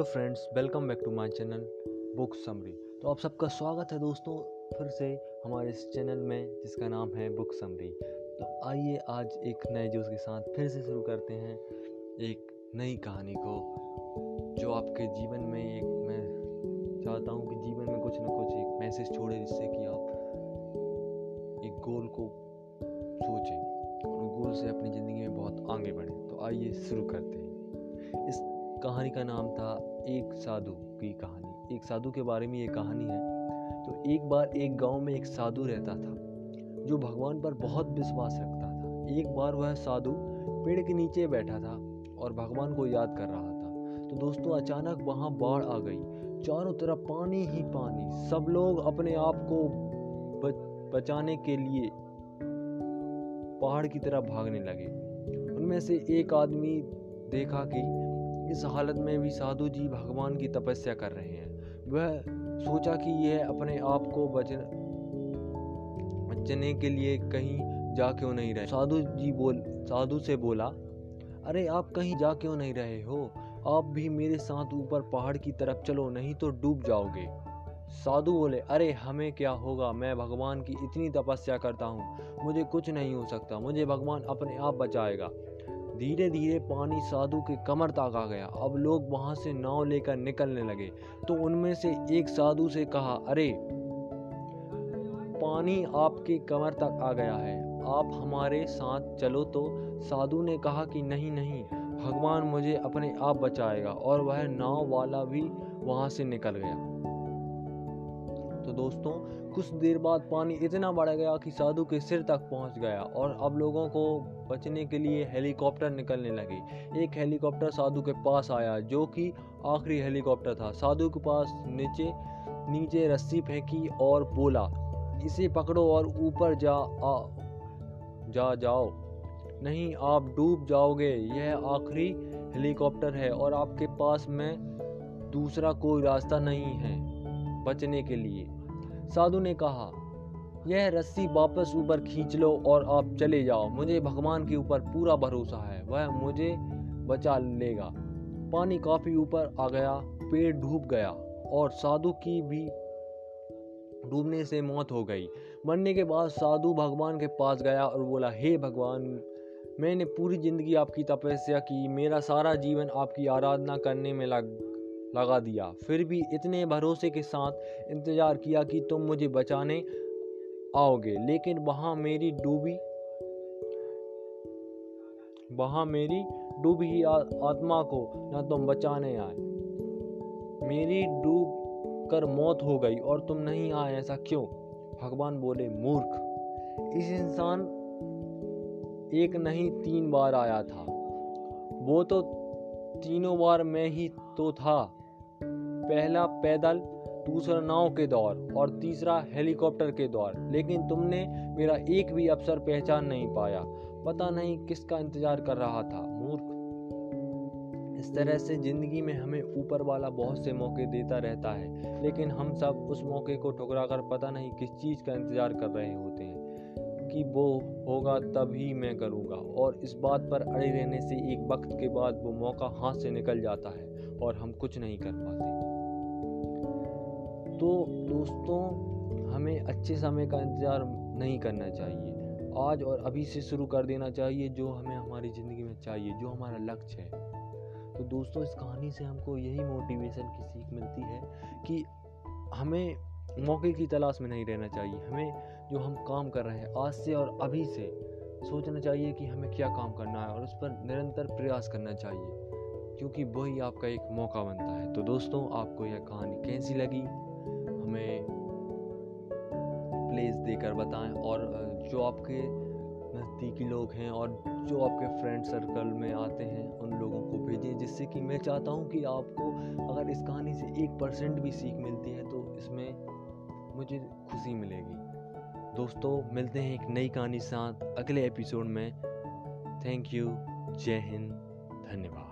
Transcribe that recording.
Hello friends, welcome back to my channel book summary. तो आप सबका स्वागत है दोस्तों, फिर से हमारे इस चैनल में, जिसका नाम है बुक समरी। तो आइए आज एक नए जोश के साथ फिर से शुरू करते हैं एक नई कहानी को, जो आपके जीवन में एक, मैं चाहता हूँ कि जीवन में कुछ ना कुछ एक मैसेज छोड़े, जिससे कि आप एक गोल को सोचें और गोल से अपनी ज़िंदगी में बहुत आगे बढ़ें। तो आइए शुरू करते हैं। इस कहानी का नाम था एक साधु की कहानी। एक साधु के बारे में ये कहानी है तो एक बार एक गाँव में एक साधु रहता था, जो भगवान पर बहुत विश्वास रखता था। एक बार वह साधु पेड़ के नीचे बैठा था और भगवान को याद कर रहा था। तो दोस्तों, अचानक वहाँ बाढ़ आ गई। चारों तरफ़ पानी ही पानी। सब लोग अपने आप को बचाने के लिए पहाड़ की तरफ़ भागने लगे। उनमें से एक आदमी देखा कि इस हालत में भी साधु जी भगवान की तपस्या कर रहे हैं। वह सोचा कि यह अपने आप को बचन बचने के लिए कहीं जा क्यों नहीं रहे। साधु जी बोल साधु से बोला, अरे, आप कहीं जा क्यों नहीं रहे हो। आप भी मेरे साथ ऊपर पहाड़ की तरफ़ चलो, नहीं तो डूब जाओगे। साधु बोले, अरे, हमें क्या होगा? मैं भगवान की इतनी तपस्या करता हूँ। मुझे कुछ नहीं हो सकता। मुझे भगवान अपने आप बचाएगा। धीरे धीरे पानी साधु के कमर तक आ गया। अब लोग वहाँ से नाव लेकर निकलने लगे। तो उनमें से एक साधु से कहा, अरे, पानी आपके कमर तक आ गया है। आप हमारे साथ चलो। तो साधु ने कहा कि, नहीं नहीं, भगवान मुझे अपने आप बचाएगा। और वह नाव वाला भी वहाँ से निकल गया। तो दोस्तों कुछ देर बाद पानी इतना बढ़ गया कि साधु के सिर तक पहुँच गया और अब लोगों को बचने के लिए हेलीकॉप्टर निकलने लगे। एक हेलीकॉप्टर साधु के पास आया जो कि आखिरी हेलीकॉप्टर था। साधु के पास नीचे नीचे रस्सी फेंकी और बोला इसे पकड़ो और ऊपर जा आ, जा जाओ। नहीं आप डूब जाओगे। यह आखिरी हेलीकॉप्टर है और आपके पास में दूसरा कोई रास्ता नहीं है बचने के लिए। साधु ने कहा, यह रस्सी वापस ऊपर खींच लो और आप चले जाओ। मुझे भगवान के ऊपर पूरा भरोसा है। वह मुझे बचा लेगा। पानी काफ़ी ऊपर आ गया, पेड़ डूब गया और साधु की भी डूबने से मौत हो गई। मरने के बाद साधु भगवान के पास गया और बोला, हे भगवान, मैंने पूरी ज़िंदगी आपकी तपस्या की। मेरा सारा जीवन आपकी आराधना करने में लग लगा दिया। फिर भी इतने भरोसे के साथ इंतज़ार किया कि तुम मुझे बचाने आओगे। लेकिन वहाँ मेरी डूबी, वहाँ मेरी डूबी आत्मा को न तुम बचाने आए। मेरी डूब कर मौत हो गई और तुम नहीं आए, ऐसा क्यों? भगवान बोले, मूर्ख, इस इंसान एक नहीं, तीन बार आया था। वो तो तीनों बार मैं ही तो था। पहला पैदल, दूसरा नाव के दौर और तीसरा हेलीकॉप्टर के दौर। लेकिन तुमने मेरा एक भी अवसर पहचान नहीं पाया। पता नहीं किसका इंतज़ार कर रहा था, मूर्ख। इस तरह से ज़िंदगी में हमें ऊपर वाला बहुत से मौके देता रहता है, लेकिन हम सब उस मौके को ठुकरा कर पता नहीं किस चीज़ का इंतज़ार कर रहे होते हैं। कि वो होगा तभी मैं करूँगा, और इस बात पर अड़े रहने से एक वक्त के बाद वो मौका हाथ से निकल जाता है, और हम कुछ नहीं कर पाते। तो दोस्तों, हमें अच्छे समय का इंतज़ार नहीं करना चाहिए। आज और अभी से शुरू कर देना चाहिए जो हमें हमारी ज़िंदगी में चाहिए, जो हमारा लक्ष्य है। तो दोस्तों, इस कहानी से हमको यही मोटिवेशन की सीख मिलती है कि हमें मौके की तलाश में नहीं रहना चाहिए। हमें जो हम काम कर रहे हैं, आज से और अभी से सोचना चाहिए कि हमें क्या काम करना है और उस पर निरंतर प्रयास करना चाहिए, क्योंकि वही आपका एक मौका बनता है। तो दोस्तों, आपको यह कहानी कैसी लगी? हमें प्लेस देकर बताएँ और जो आपके नज़दीकी लोग हैं और जो आपके फ्रेंड सर्कल में आते हैं, उन लोगों को भेजें, जिससे कि मैं चाहता हूँ कि आपको अगर इस कहानी से एक परसेंट भी सीख मिलती है तो इसमें मुझे खुशी मिलेगी। दोस्तों, मिलते हैं एक नई कहानी साथ अगले एपिसोड में। थैंक यू जय हिंद. धन्यवाद।